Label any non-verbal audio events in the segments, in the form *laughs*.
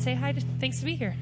say hi to, thanks to be here.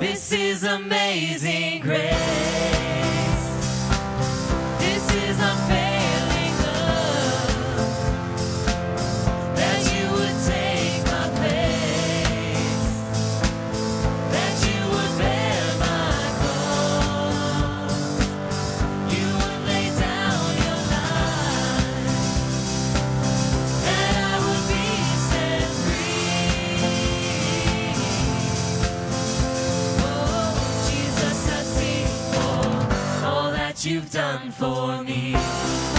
This is amazing grace. This is amazing. you've done for me.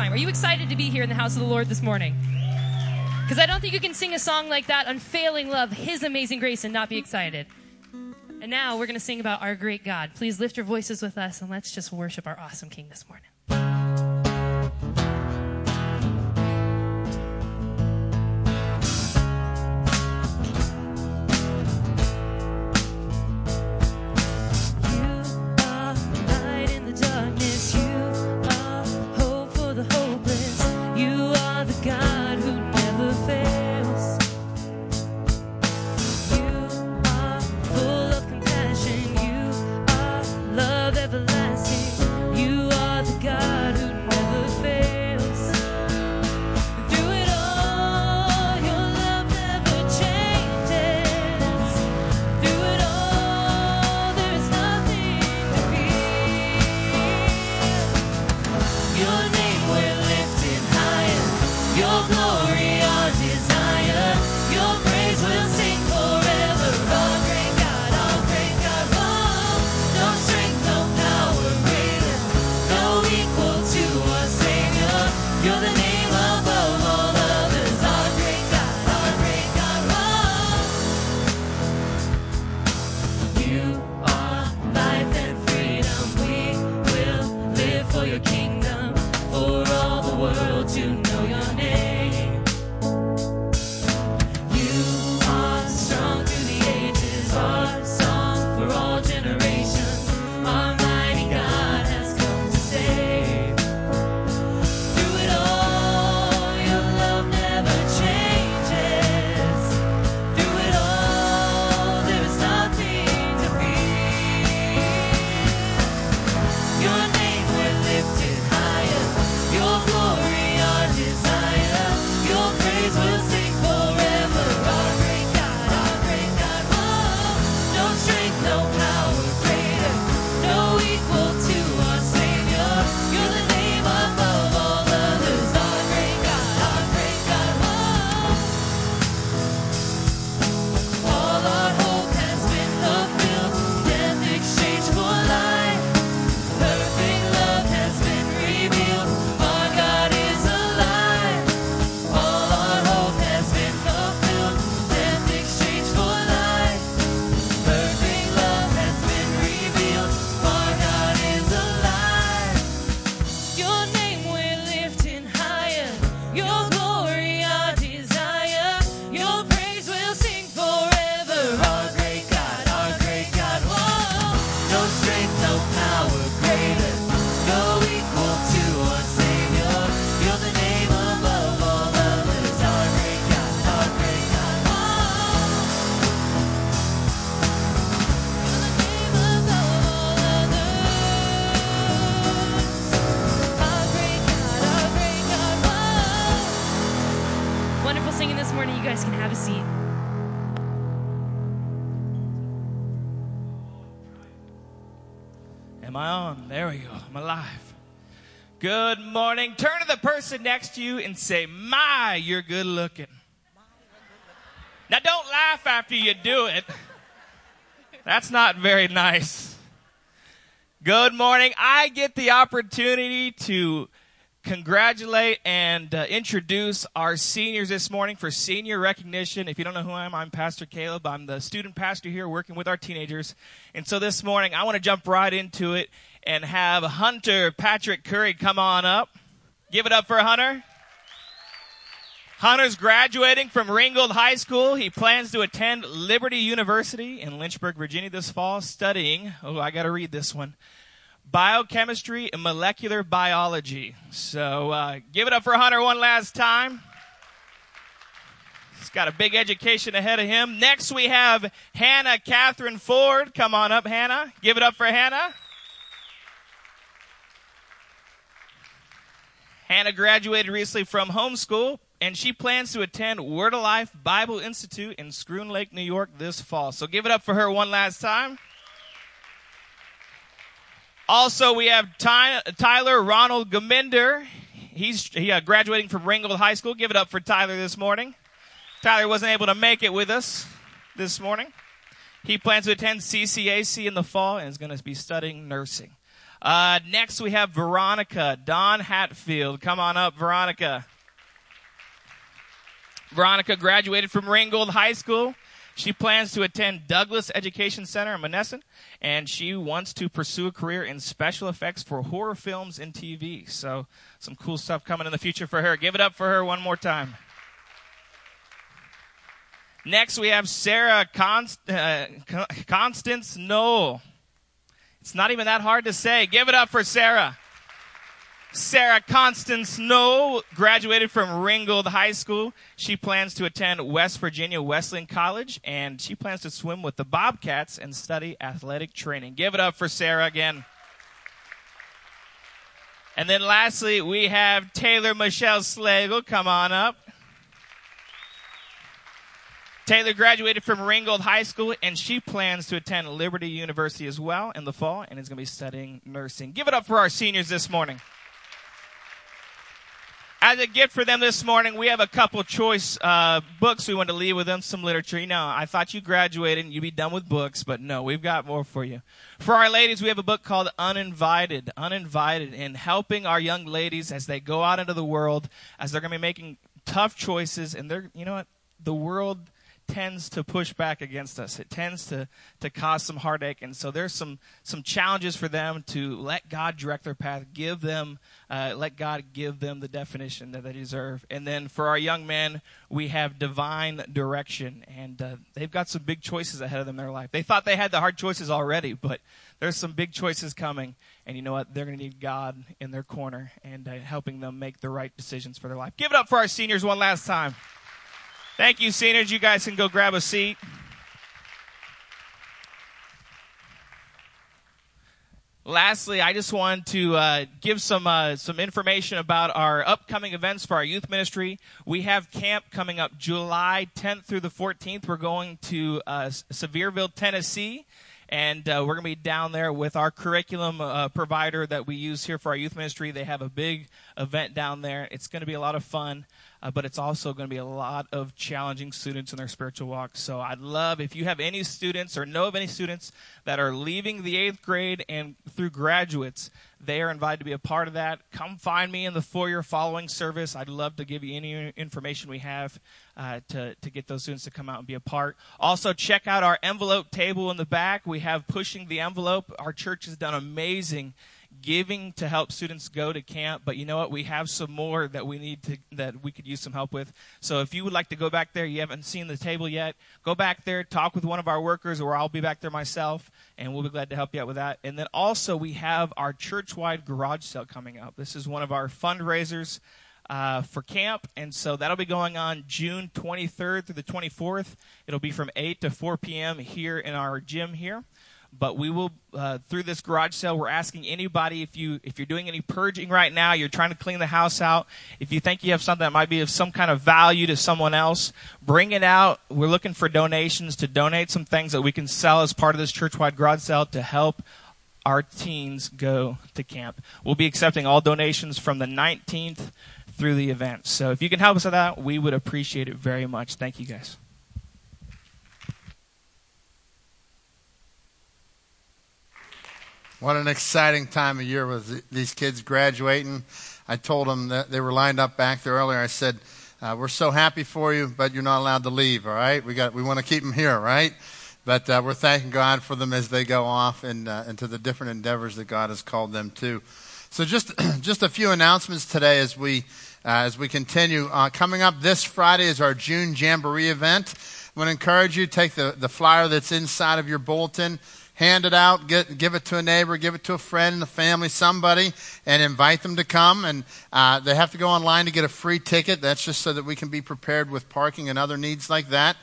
Time. Are you excited to be here in the house of the Lord this morning? Because I don't think you can sing a song like that, Unfailing Love, His Amazing Grace, and not be excited. And now we're going to sing about our great God. Please lift your voices with us and let's just worship our awesome King this morning. Guys can have a seat. Am I on? There we go. I'm alive. Good morning. Turn to the person next to you and say, My, you're good looking. Now, don't laugh after you do it. That's not very nice. Good morning. I get the opportunity to congratulate and uh, introduce our seniors this morning for senior recognition. If you don't know who I am, I'm Pastor Caleb. I'm the student pastor here working with our teenagers. And so this morning, I want to jump right into it and have Hunter Patrick Curry come on up. Give it up for Hunter. Hunter's graduating from Ringgold High School. He plans to attend Liberty University in Lynchburg, Virginia this fall, studying, oh, I got to read this one, biochemistry and molecular biology. So uh, give it up for Hunter one last time. He's got a big education ahead of him. Next, we have Hannah Catherine Ford. Come on up, Hannah. Give it up for Hannah. Hannah graduated recently from homeschool, and she plans to attend Word of Life Bible Institute in Schroon Lake, New York this fall. So give it up for her one last time. Also, we have Ty- Tyler Ronald Gaminder. He's he, uh, graduating from Ringgold High School. Give it up for Tyler this morning. Tyler wasn't able to make it with us this morning. He plans to attend CCAC in the fall and is going to be studying nursing. Uh, next, we have Veronica Don Hatfield. Come on up, Veronica. Veronica graduated from Ringgold High School. She plans to attend Douglas Education Center in Monessen, and she wants to pursue a career in special effects for horror films and TV. So, some cool stuff coming in the future for her. Give it up for her one more time. Next, we have Sarah Const- uh, Constance Noel. It's not even that hard to say. Give it up for Sarah. Sarah Constance Noel graduated from Ringgold High School. She plans to attend West Virginia Wesleyan College, and she plans to swim with the Bobcats and study athletic training. Give it up for Sarah again. And then lastly, we have Taylor Michelle Slagle. Come on up. Taylor graduated from Ringgold High School, and she plans to attend Liberty University as well in the fall, and is going to be studying nursing. Give it up for our seniors this morning. As a gift for them this morning, we have a couple choice uh, books we want to leave with them, some literature. You know, I thought you graduated and you'd be done with books, but no, we've got more for you. For our ladies, we have a book called Uninvited. Uninvited, in helping our young ladies as they go out into the world, as they're going to be making tough choices, and they're, you know what, the world tends to push back against us. It tends to, to cause some heartache. And so there's some, some challenges for them to let God direct their path, give them, uh, let God give them the definition that they deserve. And then for our young men, we have divine direction. And uh, they've got some big choices ahead of them in their life. They thought they had the hard choices already, but there's some big choices coming. And you know what? They're going to need God in their corner and uh, helping them make the right decisions for their life. Give it up for our seniors one last time. Thank you, seniors. You guys can go grab a seat. Lastly, I just want to uh, give some uh, some information about our upcoming events for our youth ministry. We have camp coming up July 10th through the 14th. We're going to uh, Sevierville, Tennessee, and uh, we're going to be down there with our curriculum uh, provider that we use here for our youth ministry. They have a big event down there. It's going to be a lot of fun uh, but it's also going to be a lot of challenging students in their spiritual walk. So I'd love if you have any students or know of any students that are leaving the eighth grade and through graduates, they are invited to be a part of that. Come find me in the foyer following service. I'd love to give you any information we have uh, to, to get those students to come out and be a part. Also, check out our envelope table in the back. We have Pushing the Envelope. Our church has done amazing giving to help students go to camp but you know what we have some more that we need to that we could use some help with so if you would like to go back there you haven't seen the table yet go back there talk with one of our workers or i'll be back there myself and we'll be glad to help you out with that and then also we have our church-wide garage sale coming up this is one of our fundraisers uh, for camp, and so that'll be going on June 23rd through the 24th. It'll be from 8 to 4 p.m. here in our gym here but we will uh, through this garage sale we're asking anybody if you if you're doing any purging right now you're trying to clean the house out if you think you have something that might be of some kind of value to someone else bring it out. We're looking for donations to donate some things that we can sell as part of this church-wide garage sale to help our teens go to camp. We'll be accepting all donations from the 19th through the event. So if you can help us with that we would appreciate it very much. Thank you guys What an exciting time of year with these kids graduating. I told them that they were lined up back there earlier. I said, uh, "We're so happy for you, but you're not allowed to leave. All right, we got we want to keep them here, right?" But uh, we're thanking God for them as they go off and uh, into the different endeavors that God has called them to. So just *clears throat* just a few announcements today as we uh, as we continue. Uh, coming up this Friday is our June Jamboree event. I want to encourage you take the, the flyer that's inside of your bulletin hand it out, get, give it to a neighbor, give it to a friend, a family, somebody, and invite them to come. And uh, they have to go online to get a free ticket. That's just so that we can be prepared with parking and other needs like that.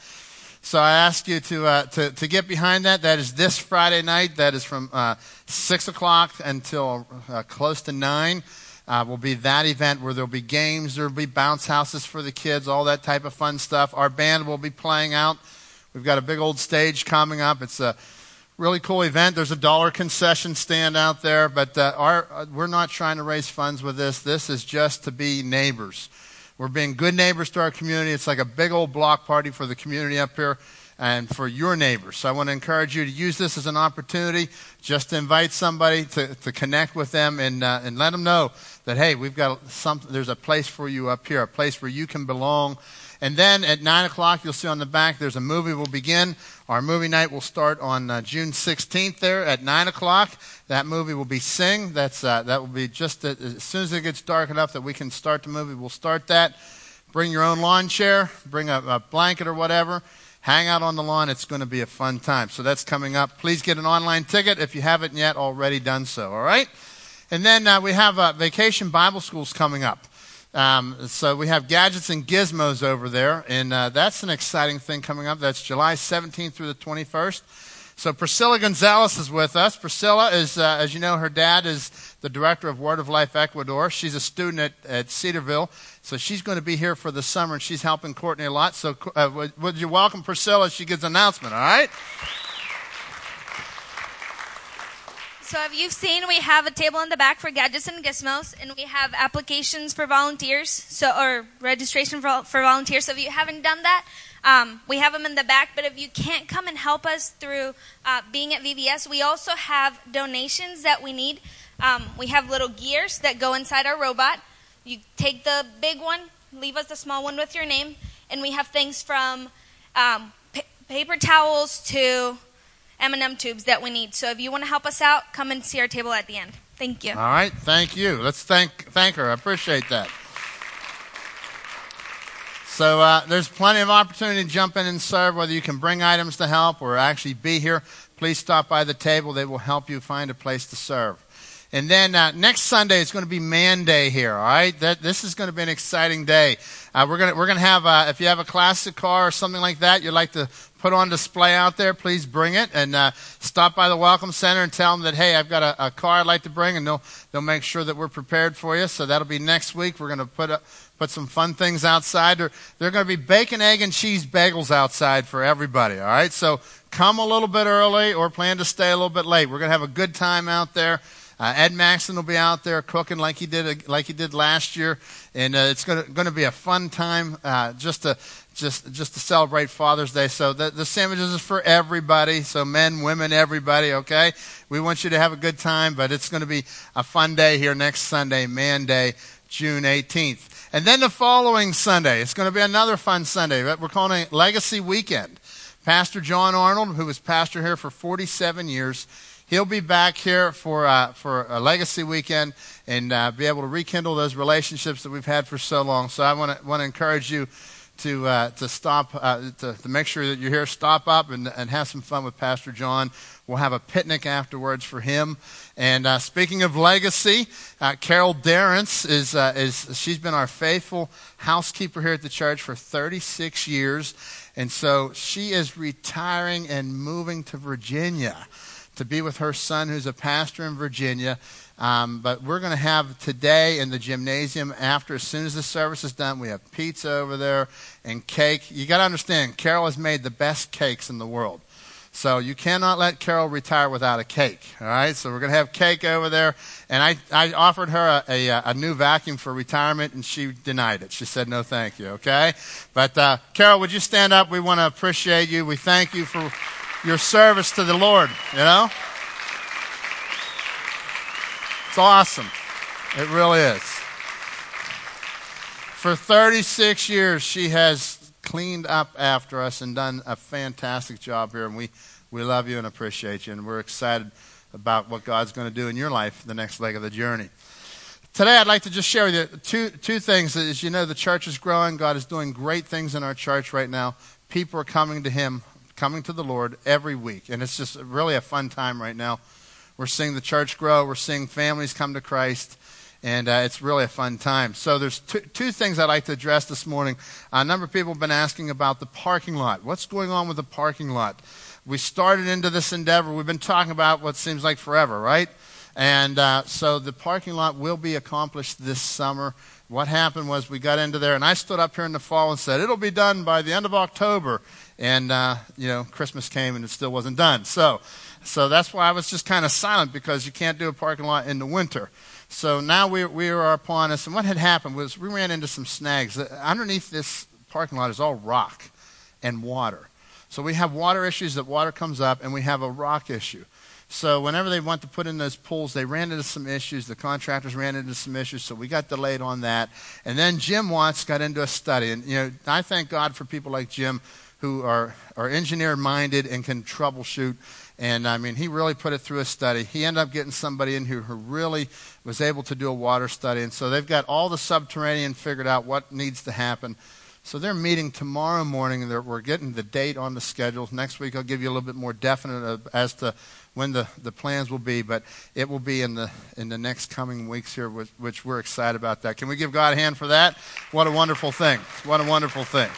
So I ask you to, uh, to, to get behind that. That is this Friday night. That is from uh, 6 o'clock until uh, close to 9. Uh, will be that event where there'll be games, there'll be bounce houses for the kids, all that type of fun stuff. Our band will be playing out. We've got a big old stage coming up. It's a really cool event. There's a dollar concession stand out there, but uh, our, uh, we're not trying to raise funds with this. This is just to be neighbors. We're being good neighbors to our community. It's like a big old block party for the community up here. and for your neighbors. So I want to encourage you to use this as an opportunity just to invite somebody to, to connect with them and, uh, and let them know that, hey, we've got some, there's a place for you up here, a place where you can belong. And then at 9 o'clock, you'll see on the back, there's a movie will begin. Our movie night will start on uh, June 16th there at 9 o'clock. That movie will be Sing. That's, uh, that will be just at, as soon as it gets dark enough that we can start the movie, we'll start that. Bring your own lawn chair, bring a, a blanket or whatever. Hang out on the lawn. It's going to be a fun time. So that's coming up. Please get an online ticket if you haven't yet already done so. All right? And then uh, we have uh, vacation Bible schools coming up. Um, so we have gadgets and gizmos over there, and uh, that's an exciting thing coming up. That's July 17th through the 21st. So Priscilla Gonzalez is with us. Priscilla is, uh, as you know, her dad is the director of Word of Life Ecuador. She's a student at, at Cedarville, so she's going to be here for the summer, and she's helping Courtney a lot. So uh, would, you welcome Priscilla she gives an announcement, all right? So, if you've seen we have a table in the back for gadgets and gizmos, and we have applications for volunteers, so or registration for, for volunteers. So, if you haven't done that, um, we have them in the back. But if you can't come and help us through uh, being at VBS, we also have donations that we need. Um, we have little gears that go inside our robot. You take the big one, leave us the small one with your name, and we have things from um, pa- paper towels to M&M tubes that we need. So if you want to help us out, come and see our table at the end. Thank you. All right, thank you. Let's thank thank her. I appreciate that. So uh, there's plenty of opportunity to jump in and serve. Whether you can bring items to help or actually be here, please stop by the table. They will help you find a place to serve. And then uh, next Sunday is going to be Man Day here. All right, that, this is going to be an exciting day. Uh, we're going to we're going to have uh, if you have a classic car or something like that you'd like to put on display out there, please bring it and uh, stop by the Welcome Center and tell them that hey, I've got a, a car I'd like to bring, and they'll they'll make sure that we're prepared for you. So that'll be next week. We're going to put a, put some fun things outside. There, there are going to be bacon, egg, and cheese bagels outside for everybody. All right, so come a little bit early or plan to stay a little bit late. We're going to have a good time out there. Uh, Ed Maxon will be out there cooking like he did like he did last year, and uh, it's going to be a fun time uh, just to just just to celebrate Father's Day. So the, the sandwiches is for everybody, so men, women, everybody. Okay, we want you to have a good time, but it's going to be a fun day here next Sunday, Man Day, June 18th, and then the following Sunday, it's going to be another fun Sunday. We're calling it Legacy Weekend. Pastor John Arnold, who was pastor here for 47 years he'll be back here for uh, for a legacy weekend and uh, be able to rekindle those relationships that we've had for so long. So I want to want to encourage you to uh, to stop uh, to, to make sure that you're here. Stop up and, and have some fun with Pastor John. We'll have a picnic afterwards for him. And uh, speaking of legacy, uh, Carol Darrence is is she's been our faithful housekeeper here at the church for 36 years. And so she is retiring and moving to Virginia to be with her son, who's a pastor in Virginia. Um, but we're going to have today in the gymnasium after, as soon as the service is done, we have pizza over there and cake. You got to understand, Carol has made the best cakes in the world. So you cannot let Carol retire without a cake. All right. So we're going to have cake over there. And I, I offered her a, a, a new vacuum for retirement, and she denied it. She said, no, thank you. Okay. But uh, Carol, would you stand up? We want to appreciate you. We thank you for your service to the Lord, you know? It's awesome. It really is. For 36 years, she has cleaned up after us and done a fantastic job here, and we, we love you and appreciate you, and we're excited about what God's going to do in your life, the next leg of the journey. Today, I'd like to just share with you two, two things. As you know, the church is growing. God is doing great things in our church right now. People are coming to Him coming to the Lord every week. And it's just really a fun time right now. We're seeing the church grow, we're seeing families come to Christ, and uh, it's really a fun time. So there's two, two things I'd like to address this morning. A number of people have been asking about the parking lot. What's going on with the parking lot? We started into this endeavor. We've been talking about what seems like forever, right? And uh, so the parking lot will be accomplished this summer. What happened was we got into there, and I stood up here in the fall and said, It'll be done by the end of October and uh, you know Christmas came and it still wasn't done. So, so that's why I was just kind of silent because you can't do a parking lot in the winter. So now we we are upon us, and what had happened was we ran into some snags. Underneath this parking lot is all rock and water. So we have water issues that water comes up, and we have a rock issue. So whenever they want to put in those pools, they ran into some issues. The contractors ran into some issues, so we got delayed on that. And then Jim Watts got into a study, and you know I thank God for people like Jim who are are engineer minded and can troubleshoot. And I mean, he really put it through a study. He ended up getting somebody in who, who really was able to do a water study, and so they've got all the subterranean figured out what needs to happen. So they're meeting tomorrow morning, and we're getting the date on the schedule. Next week, I'll give you a little bit more definite as to when the, the plans will be, but it will be in the in the next coming weeks here, which, which we're excited about that. Can we give God a hand for that? What a wonderful thing! What a wonderful thing!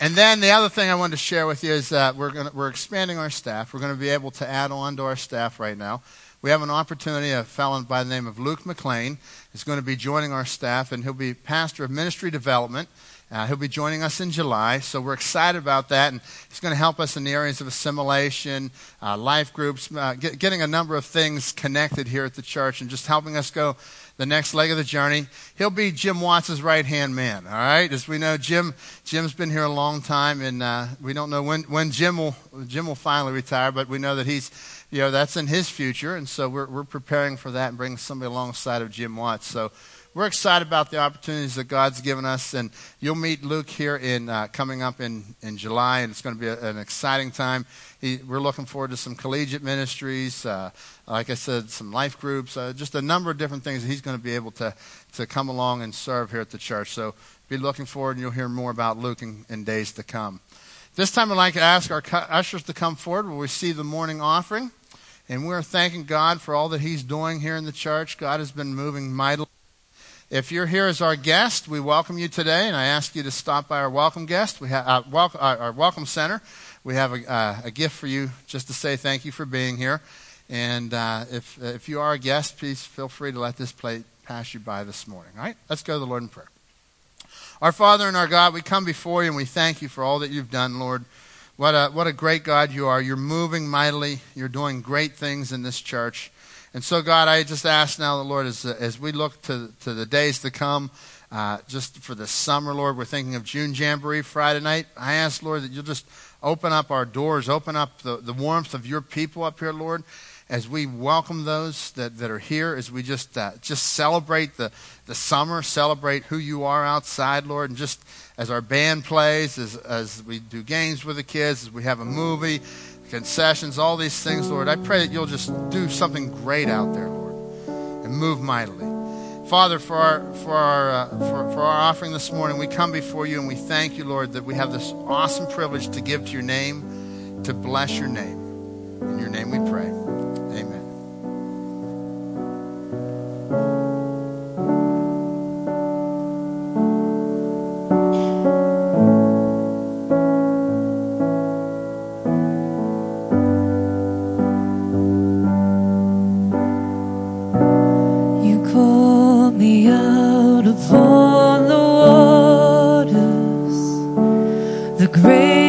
And then the other thing I wanted to share with you is that we're gonna, we're expanding our staff. We're going to be able to add on to our staff right now. We have an opportunity. A fellow by the name of Luke McLean is going to be joining our staff, and he'll be pastor of ministry development. Uh, he'll be joining us in July, so we're excited about that. And he's going to help us in the areas of assimilation, uh, life groups, uh, get, getting a number of things connected here at the church, and just helping us go the next leg of the journey. He'll be Jim Watts' right hand man. All right, as we know, Jim Jim's been here a long time, and uh, we don't know when when Jim will Jim will finally retire, but we know that he's you know that's in his future, and so we're we're preparing for that and bringing somebody alongside of Jim Watts. So we're excited about the opportunities that God's given us, and you'll meet Luke here in uh, coming up in, in July, and it's going to be a, an exciting time. He, we're looking forward to some collegiate ministries, uh, like I said, some life groups, uh, just a number of different things that he's going to be able to to come along and serve here at the church. So be looking forward, and you'll hear more about Luke in, in days to come. This time, I'd like to ask our ushers to come forward. We'll receive the morning offering. And we're thanking God for all that He's doing here in the church. God has been moving mightily. If you're here as our guest, we welcome you today, and I ask you to stop by our welcome guest. We have uh, uh, our welcome center. We have a, uh, a gift for you, just to say thank you for being here. And uh, if if you are a guest, please feel free to let this plate pass you by this morning. All right, let's go to the Lord in prayer. Our Father and our God, we come before you and we thank you for all that you've done, Lord. What a what a great God you are. You're moving mightily. You're doing great things in this church. And so, God, I just ask now, the Lord, as, as we look to, to the days to come, uh, just for the summer, Lord, we're thinking of June Jamboree Friday night. I ask, Lord, that you'll just open up our doors, open up the, the warmth of your people up here, Lord, as we welcome those that, that are here, as we just uh, just celebrate the, the summer, celebrate who you are outside, Lord, and just as our band plays, as, as we do games with the kids, as we have a movie, concessions, all these things, Lord. I pray that you'll just do something great out there, Lord, and move mightily. Father, for our for our uh, for, for our offering this morning, we come before you and we thank you, Lord, that we have this awesome privilege to give to your name, to bless your name. In your name we pray. You call me out upon the waters, the great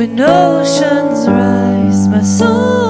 When oceans rise, my soul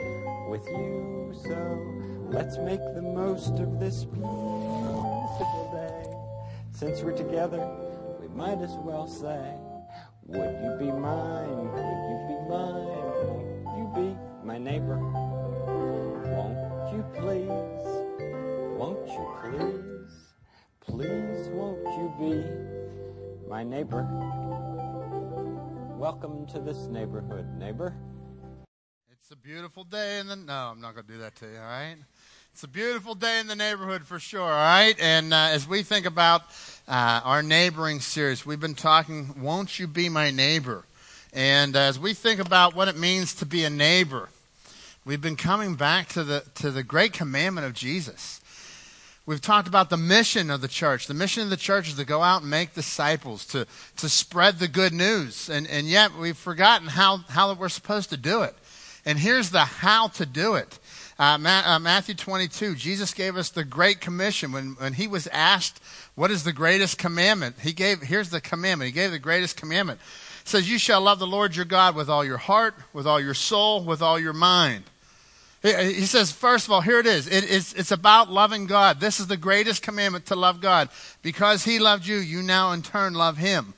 with you. So let's make the most of this beautiful day. Since we're together, we might as well say, Would you be mine? Would you be mine? Won't you be my neighbor? Won't you please? Won't you please? Please won't you be my neighbor? Welcome to this neighborhood, neighbor. It's a beautiful day in the. No, I'm not going to do that to you, all right? It's a beautiful day in the neighborhood for sure, all right? And uh, as we think about uh, our neighboring series, we've been talking, Won't You Be My Neighbor? And as we think about what it means to be a neighbor, we've been coming back to the, to the great commandment of Jesus. We've talked about the mission of the church. The mission of the church is to go out and make disciples, to, to spread the good news. And, and yet we've forgotten how, how we're supposed to do it. And here's the how to do it. Uh, Ma- uh, Matthew 22, Jesus gave us the Great Commission. When, when he was asked, what is the greatest commandment? He gave, here's the commandment. He gave the greatest commandment. It says, you shall love the Lord your God with all your heart, with all your soul, with all your mind. He he says, first of all, here it is. It, it's, it's about loving God. This is the greatest commandment to love God. Because He loved you, you now in turn love Him.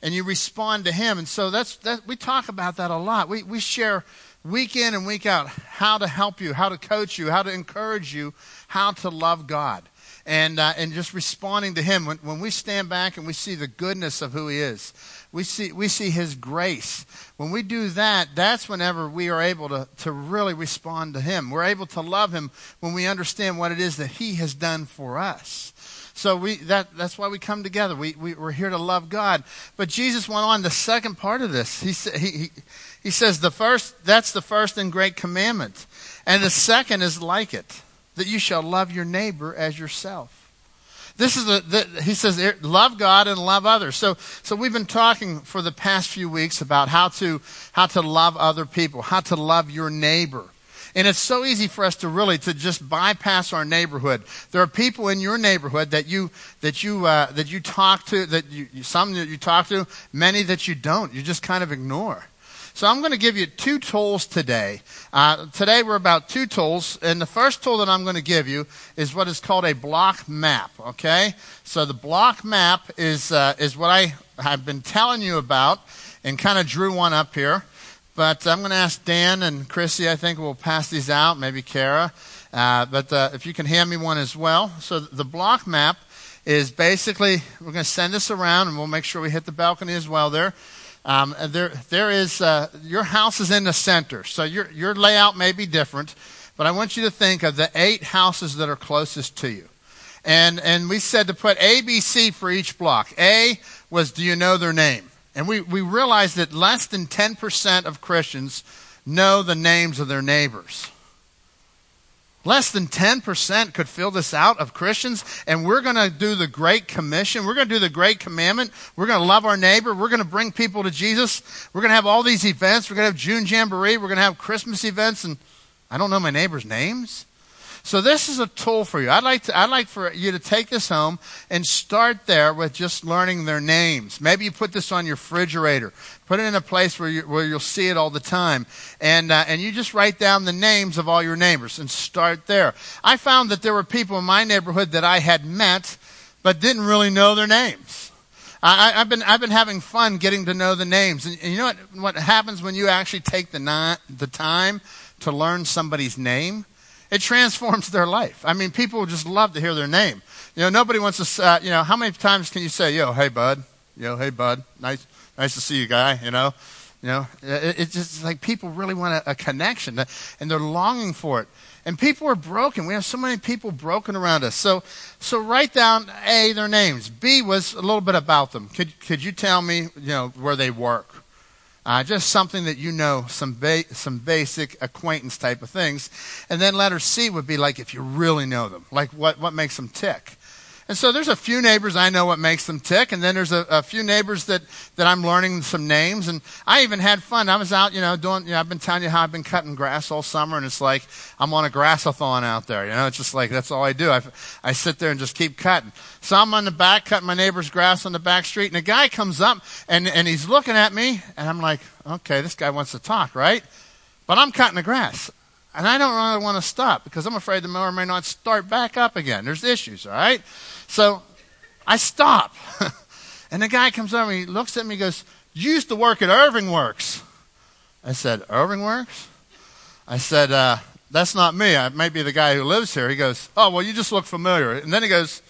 And you respond to Him. And so that's, that, we talk about that a lot. We, we share week in and week out how to help you, how to coach you, how to encourage you, how to love God. And, uh, and just responding to Him. When, when we stand back and we see the goodness of who He is, we see, we see His grace. When we do that, that's whenever we are able to, to really respond to Him. We're able to love Him when we understand what it is that He has done for us. So we, that, that's why we come together. We, we, we're here to love God. But Jesus went on the second part of this. He, he, he, he says the first, that's the first and great commandment. And the second is like it, that you shall love your neighbor as yourself. This is the, the he says eh, love God and love others. So so we've been talking for the past few weeks about how to how to love other people, how to love your neighbor. And it's so easy for us to really to just bypass our neighborhood. There are people in your neighborhood that you that you uh, that you talk to, that you some that you talk to, many that you don't. You just kind of ignore. So I'm going to give you two tools today. Uh, today we're about two tools, and the first tool that I'm going to give you is what is called a block map. Okay, so the block map is uh, is what I have been telling you about, and kind of drew one up here. But I'm going to ask Dan and Chrissy. I think we'll pass these out. Maybe Kara. Uh, but uh, if you can hand me one as well. So the block map is basically we're going to send this around, and we'll make sure we hit the balcony as well there. Um, there, there is uh, your house is in the center, so your your layout may be different, but I want you to think of the eight houses that are closest to you, and and we said to put A, B, C for each block. A was do you know their name, and we we realized that less than ten percent of Christians know the names of their neighbors. Less than 10% could fill this out of Christians, and we're going to do the Great Commission. We're going to do the Great Commandment. We're going to love our neighbor. We're going to bring people to Jesus. We're going to have all these events. We're going to have June Jamboree. We're going to have Christmas events, and I don't know my neighbor's names. So this is a tool for you. I'd like to, I'd like for you to take this home and start there with just learning their names. Maybe you put this on your refrigerator. Put it in a place where you, where you'll see it all the time, and uh, and you just write down the names of all your neighbors and start there. I found that there were people in my neighborhood that I had met, but didn't really know their names. I, I've been I've been having fun getting to know the names, and, and you know what what happens when you actually take the ni- the time to learn somebody's name? It transforms their life. I mean, people just love to hear their name. You know, nobody wants to, uh, you know, how many times can you say, yo, hey, bud? Yo, hey, bud. Nice, nice to see you, guy, you know? You know, it, it's just like people really want a, a connection, and they're longing for it. And people are broken. We have so many people broken around us. So, so write down A, their names. B was a little bit about them. Could, could you tell me, you know, where they work? Uh, just something that you know, some ba- some basic acquaintance type of things. And then letter C would be like if you really know them, like what, what makes them tick. And so there's a few neighbors I know what makes them tick, and then there's a, a few neighbors that, that I'm learning some names. And I even had fun. I was out, you know, doing, you know, I've been telling you how I've been cutting grass all summer, and it's like I'm on a grassathon out there. You know, it's just like that's all I do. I, I sit there and just keep cutting. So I'm on the back cutting my neighbor's grass on the back street, and a guy comes up and, and he's looking at me, and I'm like, okay, this guy wants to talk, right? But I'm cutting the grass. And I don't really want to stop because I'm afraid the mower may not start back up again. There's issues, all right? So I stop. *laughs* and the guy comes over he looks at me goes, You used to work at Irving Works. I said, Irving Works? I said, uh, That's not me. I may be the guy who lives here. He goes, Oh, well, you just look familiar. And then he goes,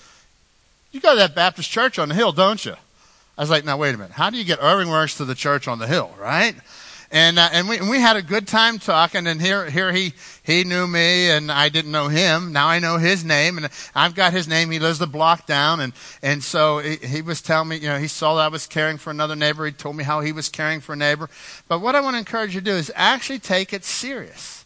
You go to that Baptist church on the hill, don't you? I was like, Now, wait a minute. How do you get Irving Works to the church on the hill, right? And, uh, and we, and we had a good time talking and here, here he, he knew me and I didn't know him. Now I know his name and I've got his name. He lives the block down. And, and so he, he was telling me, you know, he saw that I was caring for another neighbor. He told me how he was caring for a neighbor. But what I want to encourage you to do is actually take it serious.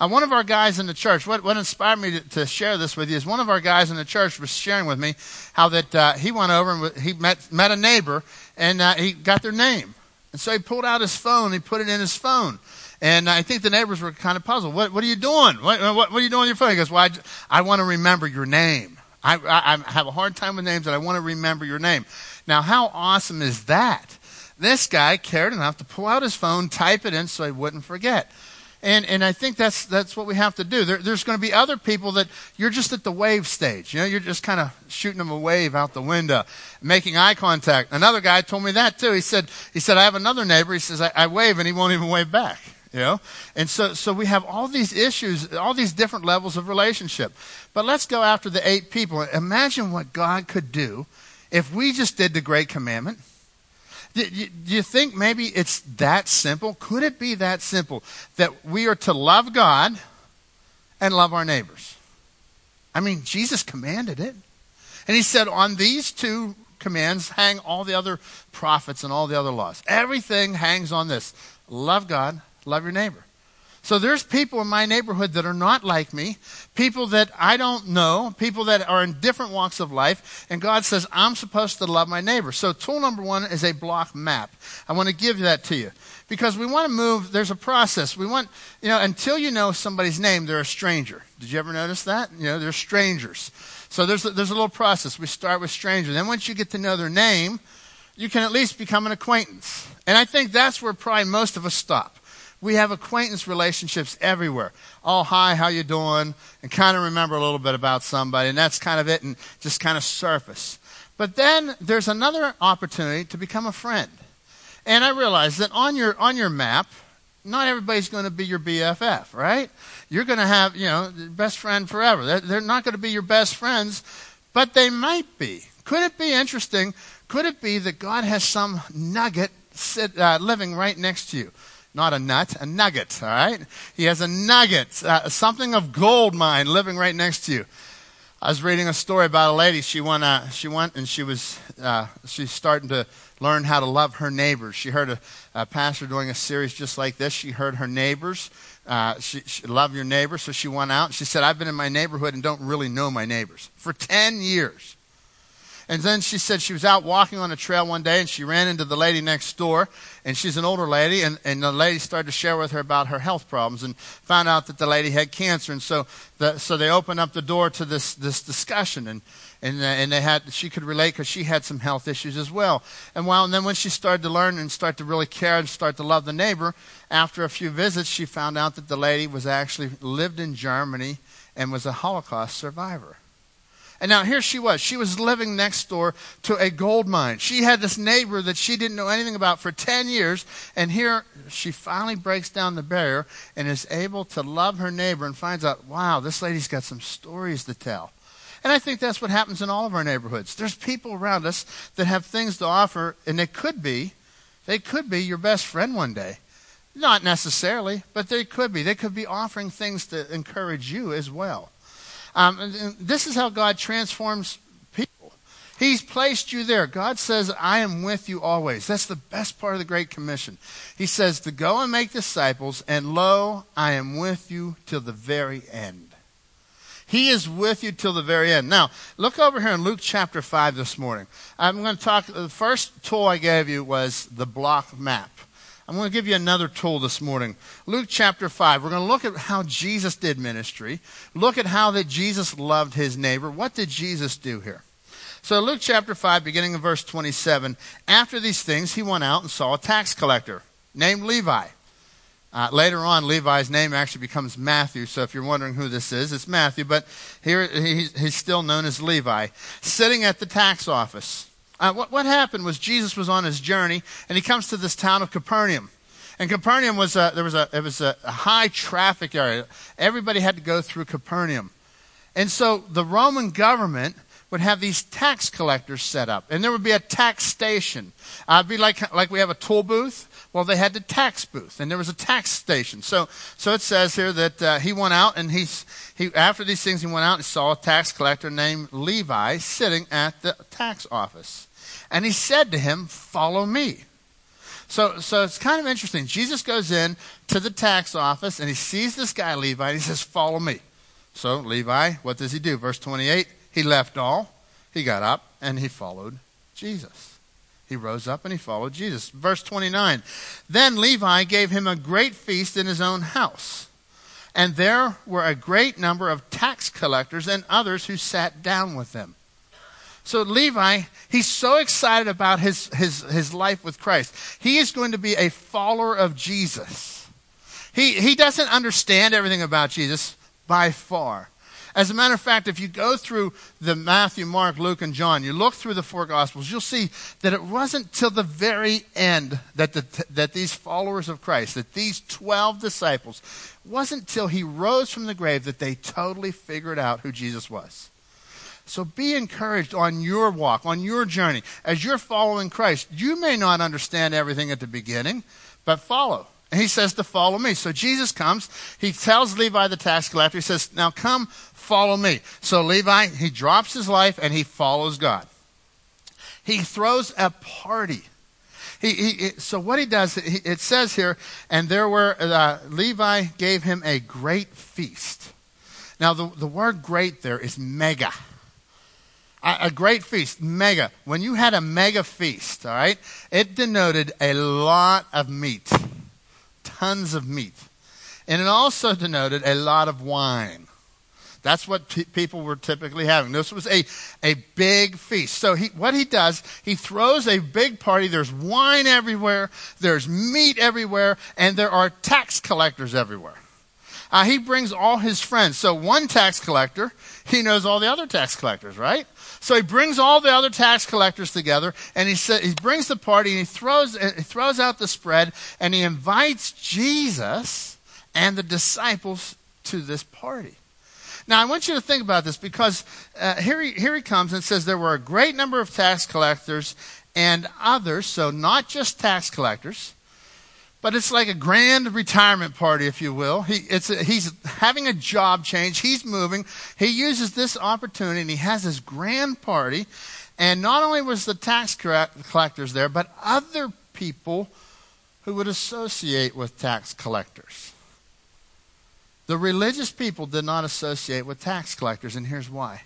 Uh, one of our guys in the church, what, what inspired me to, to, share this with you is one of our guys in the church was sharing with me how that uh, he went over and he met, met a neighbor and uh, he got their name. And so he pulled out his phone, he put it in his phone. And I think the neighbors were kind of puzzled. What, what are you doing? What, what, what, are you doing on your phone? He goes, Well, I, I want to remember your name. I, I, I have a hard time with names, and I want to remember your name. Now, how awesome is that? This guy cared enough to pull out his phone, type it in so he wouldn't forget. And, and I think that's, that's what we have to do. There, there's going to be other people that you're just at the wave stage. You know, you're just kind of shooting them a wave out the window, making eye contact. Another guy told me that too. He said, he said, I have another neighbor. He says, I, I wave and he won't even wave back. You know? And so, so we have all these issues, all these different levels of relationship. But let's go after the eight people. Imagine what God could do if we just did the great commandment. Do you, think maybe it's that simple? Could it be that simple that we are to love God and love our neighbors? I mean, Jesus commanded it. And he said, on these two commands hang all the other prophets and all the other laws. Everything hangs on this love God, love your neighbor. So there's people in my neighborhood that are not like me, people that I don't know, people that are in different walks of life, and God says I'm supposed to love my neighbor. So tool number one is a block map. I want to give that to you because we want to move. There's a process. We want, you know, until you know somebody's name, they're a stranger. Did you ever notice that? You know, they're strangers. So there's a, there's a little process. We start with strangers. Then once you get to know their name, you can at least become an acquaintance. And I think that's where probably most of us stop. We have acquaintance relationships everywhere. Oh, hi, how you doing? And kind of remember a little bit about somebody, and that's kind of it, and just kind of surface. But then there's another opportunity to become a friend. And I realize that on your on your map, not everybody's going to be your BFF, right? You're going to have, you know, best friend forever. They're, they're not going to be your best friends, but they might be. Could it be interesting? Could it be that God has some nugget sit, uh, living right next to you? Not a nut, a nugget, all right? He has a nugget, uh, something of gold mine living right next to you. I was reading a story about a lady. She went, uh, she went and she was, uh, she's starting to learn how to love her neighbors. She heard a, a pastor doing a series just like this. She heard her neighbors. Uh, she, she love your neighbors, so she went out. And she said, "I've been in my neighborhood and don't really know my neighbors for ten years." And then she said she was out walking on a trail one day and she ran into the lady next door. And she's an older lady. And, and the lady started to share with her about her health problems and found out that the lady had cancer. And so, the, so they opened up the door to this, this discussion. And, and, uh, and they had, she could relate because she had some health issues as well. And, while, and then when she started to learn and start to really care and start to love the neighbor, after a few visits, she found out that the lady was actually lived in Germany and was a Holocaust survivor. And now here she was. She was living next door to a gold mine. She had this neighbor that she didn't know anything about for 10 years. And here she finally breaks down the barrier and is able to love her neighbor and finds out, wow, this lady's got some stories to tell. And I think that's what happens in all of our neighborhoods. There's people around us that have things to offer, and they could be, they could be your best friend one day. Not necessarily, but they could be. They could be offering things to encourage you as well. Um, this is how God transforms people. He's placed you there. God says, I am with you always. That's the best part of the Great Commission. He says to go and make disciples, and lo, I am with you till the very end. He is with you till the very end. Now, look over here in Luke chapter 5 this morning. I'm going to talk, the first tool I gave you was the block map. I'm going to give you another tool this morning. Luke chapter 5. We're going to look at how Jesus did ministry. Look at how that Jesus loved his neighbor. What did Jesus do here? So Luke chapter 5, beginning in verse 27. After these things, he went out and saw a tax collector named Levi. Uh, later on, Levi's name actually becomes Matthew. So if you're wondering who this is, it's Matthew. But here he's, he's still known as Levi, sitting at the tax office. Uh, what, what happened was Jesus was on his journey, and he comes to this town of Capernaum. And Capernaum was a, there was a it was a, high traffic area. Everybody had to go through Capernaum, and so the Roman government would have these tax collectors set up, and there would be a tax station. Uh, it'd be like like we have a toll booth. Well, they had the tax booth, and there was a tax station. So, so it says here that uh, he went out, and he's he after these things he went out and saw a tax collector named Levi sitting at the tax office. And he said to him, Follow me. So, so it's kind of interesting. Jesus goes in to the tax office and he sees this guy, Levi, and he says, Follow me. So, Levi, what does he do? Verse 28 He left all, he got up, and he followed Jesus. He rose up and he followed Jesus. Verse 29 Then Levi gave him a great feast in his own house. And there were a great number of tax collectors and others who sat down with them. So Levi, he's so excited about his, his, his life with Christ. He is going to be a follower of Jesus. He, he doesn't understand everything about Jesus by far. As a matter of fact, if you go through the Matthew, Mark, Luke, and John, you look through the four Gospels, you'll see that it wasn't till the very end that, the, that these followers of Christ, that these 12 disciples, wasn't till he rose from the grave that they totally figured out who Jesus was. So be encouraged on your walk, on your journey. As you're following Christ, you may not understand everything at the beginning, but follow. And he says to follow me. So Jesus comes, he tells Levi the tax collector, he says, Now come, follow me. So Levi, he drops his life and he follows God. He throws a party. He, he, so what he does, it says here, and there were, uh, Levi gave him a great feast. Now the, the word great there is mega. A, great feast, mega. When you had a mega feast, all right, it denoted a lot of meat tons of meat. And it also denoted a lot of wine. That's what pe- people were typically having. This was a, a big feast. So he, what he does, he throws a big party. There's wine everywhere, there's meat everywhere, and there are tax collectors everywhere. Uh, he brings all his friends. So one tax collector, he knows all the other tax collectors, right? So he brings all the other tax collectors together, and he sa- he brings the party, and he throws he throws out the spread, and he invites Jesus and the disciples to this party. Now I want you to think about this because uh, here he here he comes and says there were a great number of tax collectors and others, so not just tax collectors. But it's like a grand retirement party, if you will. He, a, he's having a job change. He's moving. He uses this opportunity and he has this grand party. And not only was the tax collectors there, but other people who would associate with tax collectors. The religious people did not associate with tax collectors, and here's why.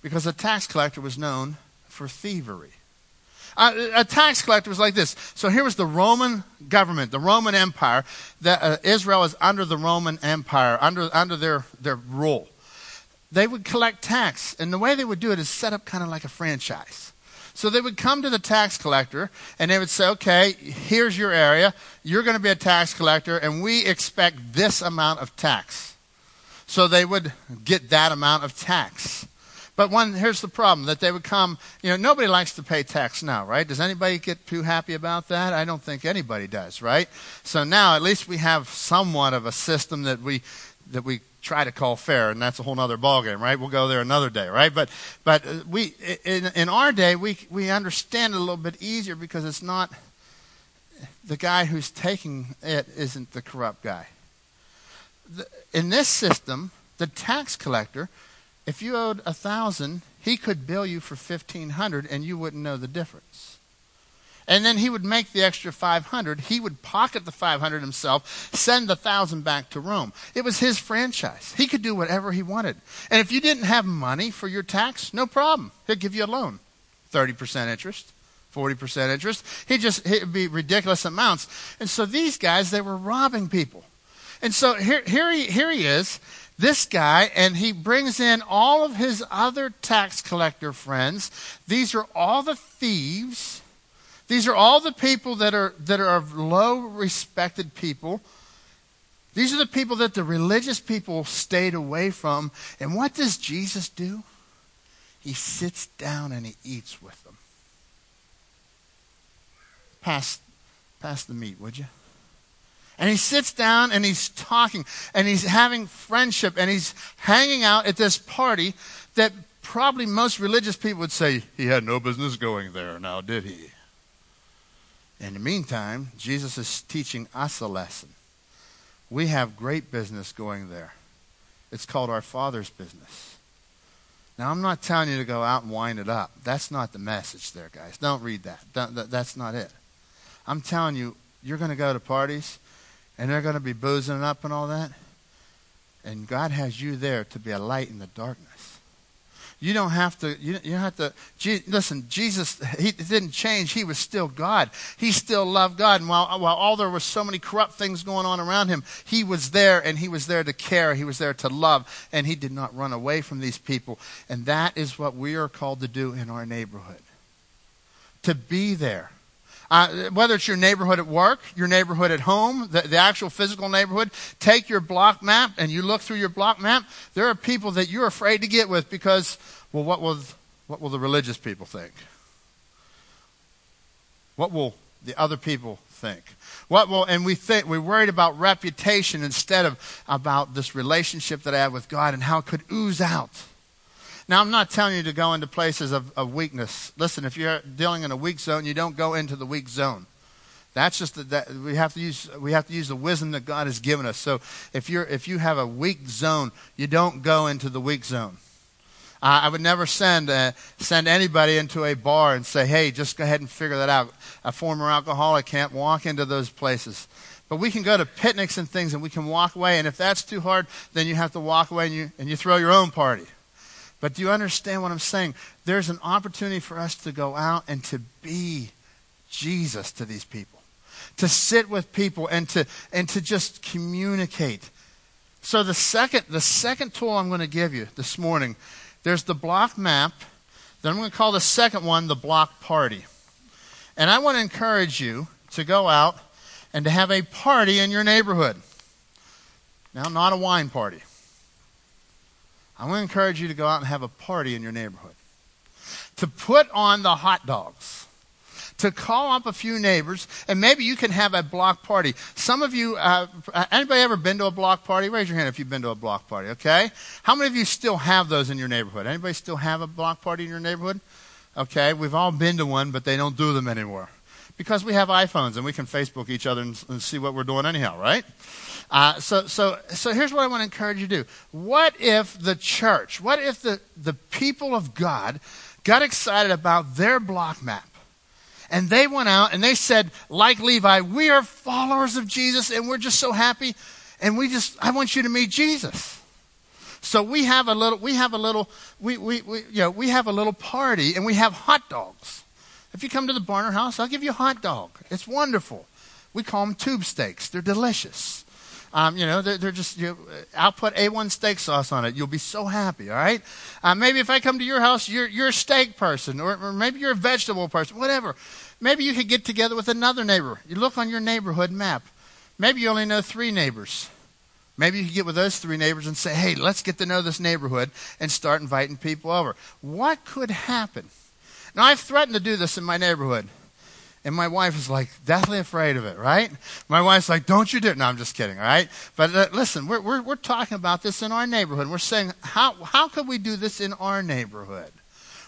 Because a tax collector was known for thievery. Uh, a tax collector was like this. So here was the Roman government, the Roman Empire. That uh, Israel was under the Roman Empire, under under their their rule. They would collect tax, and the way they would do it is set up kind of like a franchise. So they would come to the tax collector, and they would say, "Okay, here's your area. You're going to be a tax collector, and we expect this amount of tax." So they would get that amount of tax. But one, here's the problem that they would come, you know, nobody likes to pay tax now, right? Does anybody get too happy about that? I don't think anybody does, right? So now at least we have somewhat of a system that we, that we try to call fair, and that's a whole other ballgame, right? We'll go there another day, right? But, but uh, we, in, in our day, we, we understand it a little bit easier because it's not, the guy who's taking it isn't the corrupt guy. In this system, the tax collector if you owed a thousand, he could bill you for fifteen hundred, and you wouldn't know the difference. And then he would make the extra five hundred. He would pocket the five hundred himself, send the thousand back to Rome. It was his franchise. He could do whatever he wanted. And if you didn't have money for your tax, no problem. He'd give you a loan, thirty percent interest. 40% interest. He just, it'd be ridiculous amounts. And so these guys, they were robbing people. And so here, here, he, here he is this guy, and he brings in all of his other tax collector friends. These are all the thieves. These are all the people that are, that are of low respected people. These are the people that the religious people stayed away from. And what does Jesus do? He sits down and he eats with them. Pass, pass the meat, would you? And he sits down and he's talking and he's having friendship and he's hanging out at this party that probably most religious people would say he had no business going there, now did he? In the meantime, Jesus is teaching us a lesson. We have great business going there. It's called our Father's business. Now, I'm not telling you to go out and wind it up. That's not the message there, guys. Don't read that. That's not it. I'm telling you, you're going to go to parties and they're going to be boozing up and all that. And God has you there to be a light in the darkness. You don't have to, you, don't have to, listen, Jesus, he didn't change. He was still God. He still loved God. And while, while all there were so many corrupt things going on around him, he was there and he was there to care. He was there to love. And he did not run away from these people. And that is what we are called to do in our neighborhood. To be there Uh, whether it's your neighborhood at work, your neighborhood at home, the, the actual physical neighborhood, take your block map and you look through your block map. There are people that you're afraid to get with because, well, what will, what will the religious people think? What will the other people think? What will, and we think, we're worried about reputation instead of about this relationship that I have with God and how it could ooze out. Now, I'm not telling you to go into places of, of weakness. Listen, if you're dealing in a weak zone, you don't go into the weak zone. That's just the, that we have to use. We have to use the wisdom that God has given us. So, if you're if you have a weak zone, you don't go into the weak zone. Uh, I would never send uh, send anybody into a bar and say, "Hey, just go ahead and figure that out." A former alcoholic can't walk into those places. But we can go to picnics and things, and we can walk away. And if that's too hard, then you have to walk away and you and you throw your own party. But do you understand what I'm saying? There's an opportunity for us to go out and to be Jesus to these people, to sit with people and to and to just communicate. So the second the second tool I'm going to give you this morning, there's the block map. Then I'm going to call the second one the block party. And I want to encourage you to go out and to have a party in your neighborhood. Now, not a wine party. I want to encourage you to go out and have a party in your neighborhood. To put on the hot dogs. To call up a few neighbors, and maybe you can have a block party. Some of you, uh, anybody ever been to a block party? Raise your hand if you've been to a block party, okay? How many of you still have those in your neighborhood? Anybody still have a block party in your neighborhood? Okay, we've all been to one, but they don't do them anymore. Because we have iPhones and we can Facebook each other and, and see what we're doing anyhow, right? Uh, so, so, so here's what I want to encourage you to do. What if the church, what if the, the people of God got excited about their block map? And they went out and they said, like Levi, we are followers of Jesus and we're just so happy. And we just, I want you to meet Jesus. So we have a little, we have a little, we, we, we, you know, we have a little party and we have hot dogs. If you come to the Barner house, I'll give you a hot dog. It's wonderful. We call them tube steaks. They're delicious. Um, you know, they're, they're just, you know, I'll put A1 steak sauce on it. You'll be so happy, all right? Uh, maybe if I come to your house, you're, you're a steak person, or, or maybe you're a vegetable person, whatever. Maybe you could get together with another neighbor. You look on your neighborhood map. Maybe you only know three neighbors. Maybe you could get with those three neighbors and say, hey, let's get to know this neighborhood and start inviting people over. What could happen? Now, I've threatened to do this in my neighborhood. And my wife is like deathly afraid of it, right? My wife's like, don't you do it. No, I'm just kidding, all right? But uh, listen, we're, we're, we're talking about this in our neighborhood. We're saying, how, how could we do this in our neighborhood?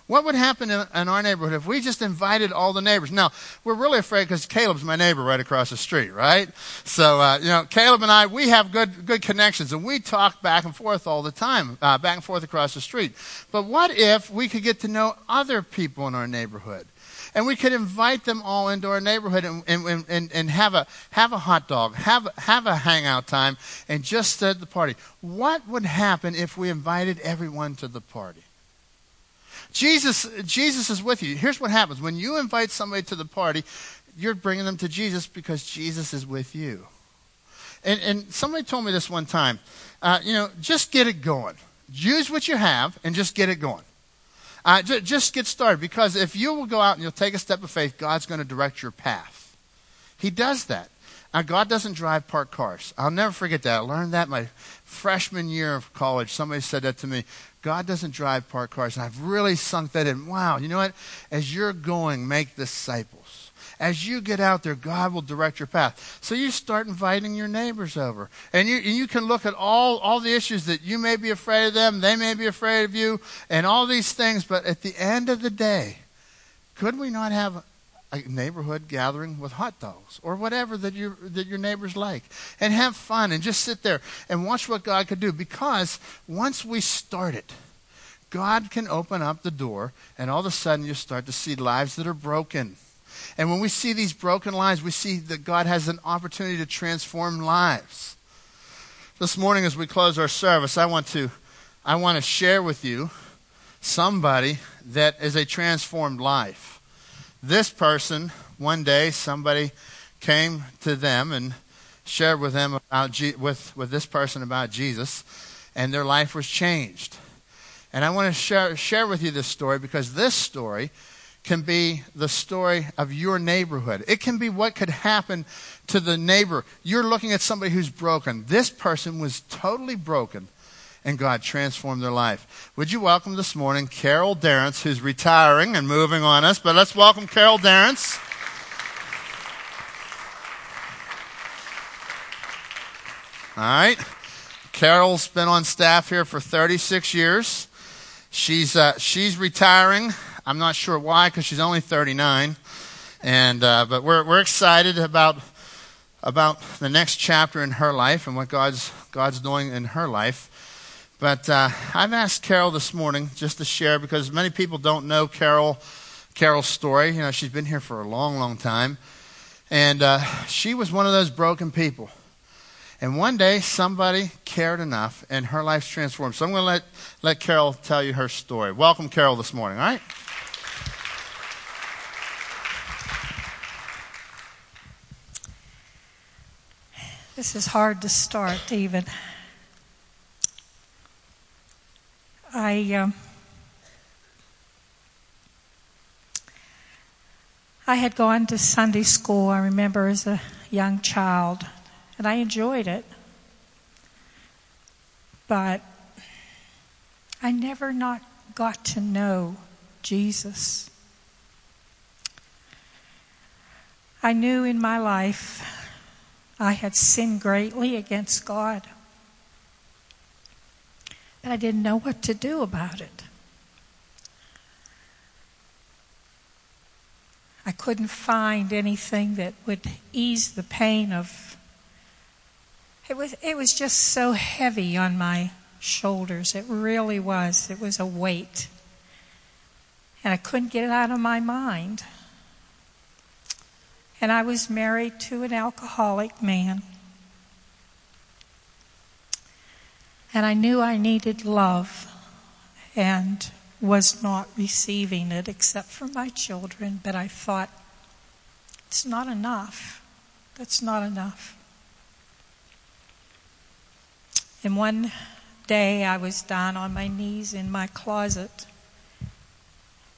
What would happen in, in our neighborhood if we just invited all the neighbors? Now, we're really afraid because Caleb's my neighbor right across the street, right? So, uh, you know, Caleb and I, we have good, good connections and we talk back and forth all the time, uh, back and forth across the street. But what if we could get to know other people in our neighborhood? and we could invite them all into our neighborhood and, and, and, and have, a, have a hot dog, have, have a hangout time, and just set the party. What would happen if we invited everyone to the party? Jesus, Jesus is with you. Here's what happens when you invite somebody to the party, you're bringing them to Jesus because Jesus is with you. And, and somebody told me this one time. Uh, you know, just get it going. Use what you have and just get it going. Uh, j- just get started because if you will go out and you'll take a step of faith, God's going to direct your path. He does that. Now, God doesn't drive parked cars. I'll never forget that. I learned that my freshman year of college. Somebody said that to me. God doesn't drive parked cars. And I've really sunk that in. Wow, you know what? As you're going, make disciples. As you get out there, God will direct your path. So you start inviting your neighbors over. And you, and you can look at all, all the issues that you may be afraid of them, they may be afraid of you, and all these things. But at the end of the day, could we not have a neighborhood gathering with hot dogs or whatever that you that your neighbors like and have fun and just sit there and watch what God could do. Because once we start it God can open up the door and all of a sudden you start to see lives that are broken. And when we see these broken lives we see that God has an opportunity to transform lives. This morning as we close our service I want to I want to share with you somebody that is a transformed life this person, one day, somebody came to them and shared with them about Je- with, with this person about Jesus, and their life was changed. And I want to share, share with you this story because this story can be the story of your neighborhood. It can be what could happen to the neighbor. You're looking at somebody who's broken. This person was totally broken, and God transformed their life. Would you welcome this morning Carol Darrence, who's retiring and moving on us? But let's welcome Carol Darrence. All right. Carol's been on staff here for 36 years. She's uh, she's retiring. I'm not sure why because she's only 39, and uh, but we're we're excited about about the next chapter in her life and what God's God's doing in her life. But uh, I've asked Carol this morning just to share because many people don't know Carol Carol's story. You know, she's been here for a long, long time, and uh, she was one of those broken people. And one day, somebody cared enough, and her life's transformed. So I'm going to let, let Carol tell you her story. Welcome, Carol, this morning, all right? This is hard to start, even. I um, I had gone to Sunday school. I remember as a young child, and I enjoyed it. But I never not got to know Jesus. I knew in my life I had sinned greatly against God. I didn't know what to do about it. I couldn't find anything that would ease the pain of it was it was just so heavy on my shoulders. It really was. It was a weight. And I couldn't get it out of my mind. And I was married to an alcoholic man. And I knew I needed love and was not receiving it except for my children, but I thought, it's not enough. That's not enough. And one day I was down on my knees in my closet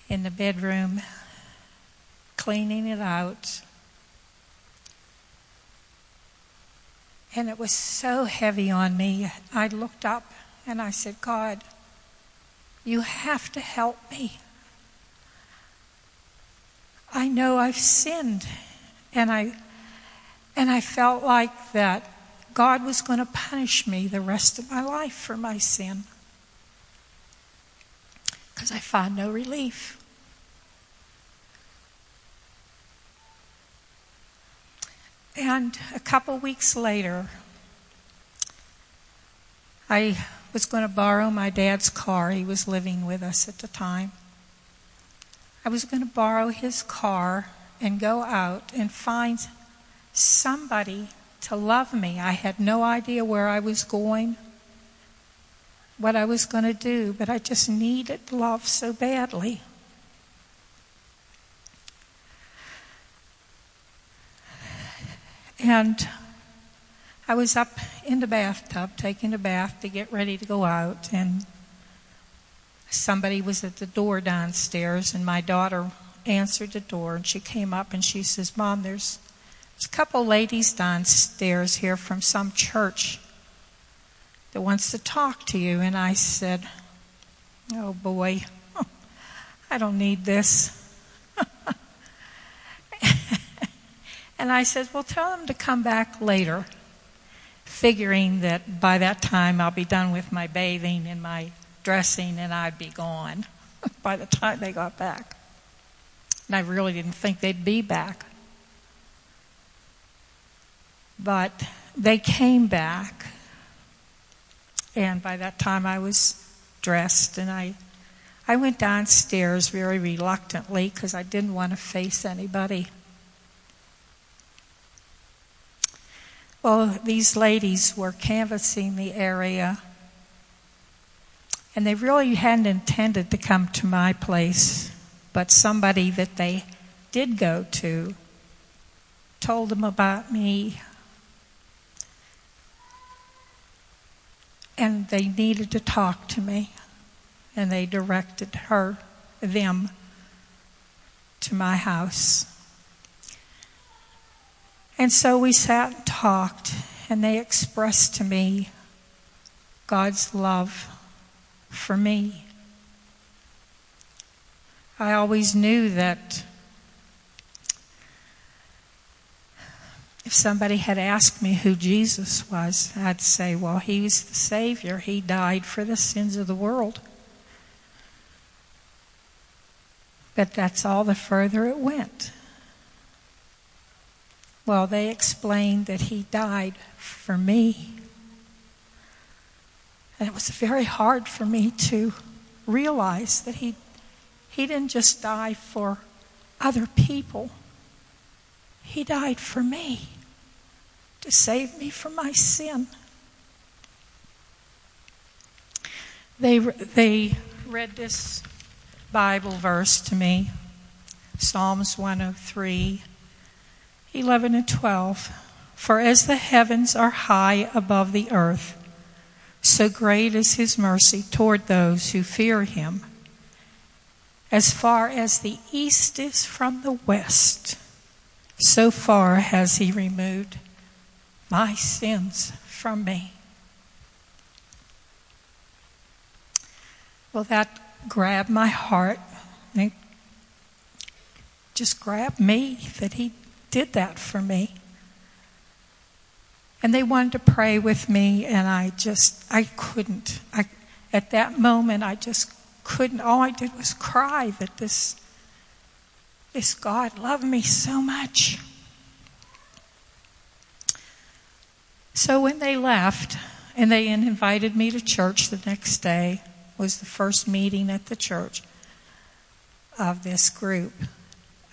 in the bedroom, cleaning it out. And it was so heavy on me. I looked up and I said, God, you have to help me. I know I've sinned and I and I felt like that God was going to punish me the rest of my life for my sin. Because I found no relief. And a couple weeks later, I was going to borrow my dad's car. He was living with us at the time. I was going to borrow his car and go out and find somebody to love me. I had no idea where I was going, what I was going to do, but I just needed love so badly. And I was up in the bathtub taking a bath to get ready to go out, and somebody was at the door downstairs, and my daughter answered the door, and she came up and she says, Mom, there's, there's a couple ladies downstairs here from some church that wants to talk to you. And I said, Oh boy, *laughs* I don't need this. And I said, Well, tell them to come back later, figuring that by that time I'll be done with my bathing and my dressing and I'd be gone *laughs* by the time they got back. And I really didn't think they'd be back. But they came back, and by that time I was dressed, and I, I went downstairs very reluctantly because I didn't want to face anybody. Well, these ladies were canvassing the area, and they really hadn't intended to come to my place but somebody that they did go to told them about me. And they needed to talk to me. And they directed her, them, to my house. And so we sat and talked, and they expressed to me God's love for me. I always knew that if somebody had asked me who Jesus was, I'd say, well, he's the Savior. He died for the sins of the world. But that's all the further it went. Well, they explained that he died for me. And it was very hard for me to realize that he, he didn't just die for other people, he died for me to save me from my sin. They, they read this Bible verse to me Psalms 103, 11 and 12. For as the heavens are high above the earth, so great is his mercy toward those who fear him. As far as the east is from the west, so far has he removed my sins from me. Well, that grabbed my heart. And just grabbed me that he did that for me. And they wanted to pray with me, and I just, I couldn't. I, at that moment, I just couldn't. All I did was cry that this, this God loved me so much. So when they left, and they invited me to church the next day, was the first meeting at the church of this group.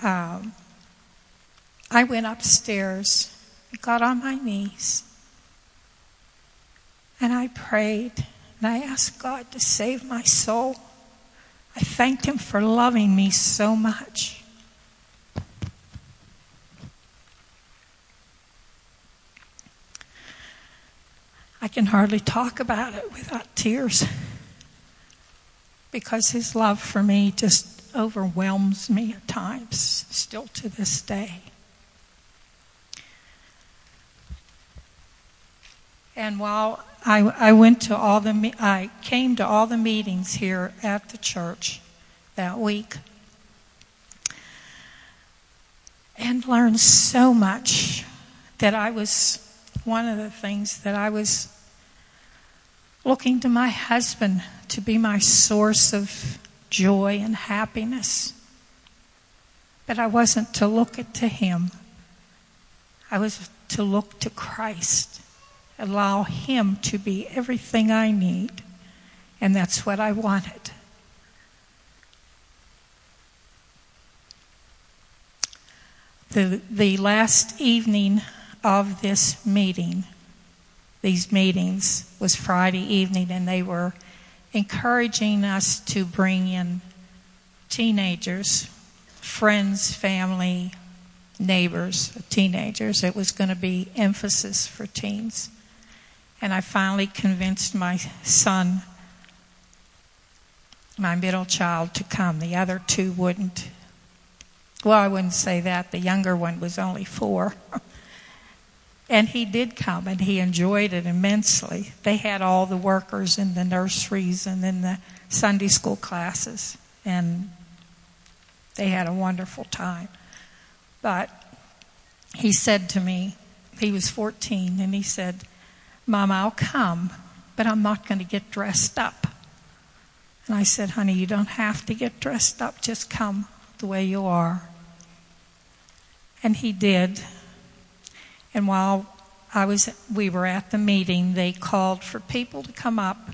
Um, I went upstairs, got on my knees, and I prayed, and I asked God to save my soul. I thanked Him for loving me so much. I can hardly talk about it without tears because his love for me just overwhelms me at times, still to this day. And while I, I went to all the, I came to all the meetings here at the church that week and learned so much that I was, one of the things that I was looking to my husband to be my source of joy and happiness. But I wasn't to look to him. I was to look to Christ. Allow him to be everything I need. And that's what I wanted. The, the last evening of this meeting, these meetings, was Friday evening, and they were encouraging us to bring in teenagers, friends, family, neighbors, teenagers. It was going to be emphasis for teens. And I finally convinced my son, my middle child, to come. The other two wouldn't. Well, I wouldn't say that. The younger one was only four. *laughs* And he did come and he enjoyed it immensely. They had all the workers in the nurseries and in the Sunday school classes, and they had a wonderful time. But he said to me, he was 14, and he said, Mom, I'll come, but I'm not going to get dressed up. And I said, Honey, you don't have to get dressed up, just come the way you are. And he did. And while I was, we were at the meeting, they called for people to come up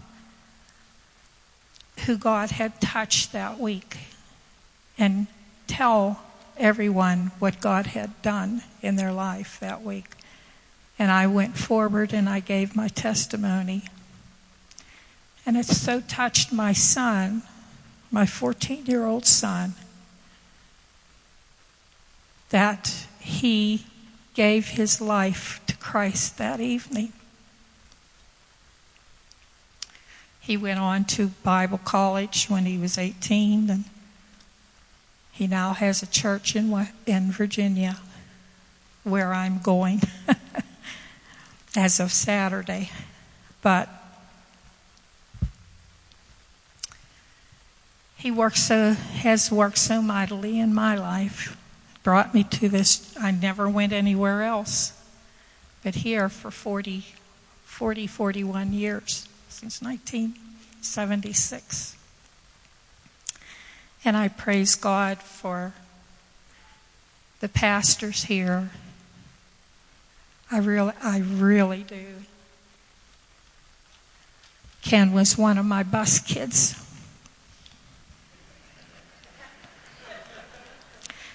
who God had touched that week and tell everyone what God had done in their life that week. And I went forward and I gave my testimony. And it so touched my son, my 14 year old son, that he gave his life to Christ that evening. He went on to Bible college when he was 18 and He now has a church in, in Virginia where I'm going *laughs* as of Saturday. But he works so, has worked so mightily in my life, brought me to this. I never went anywhere else but here for 40, 40 41 years since 1976. And I praise God for the pastors here. I really, I really do. Ken was one of my bus kids.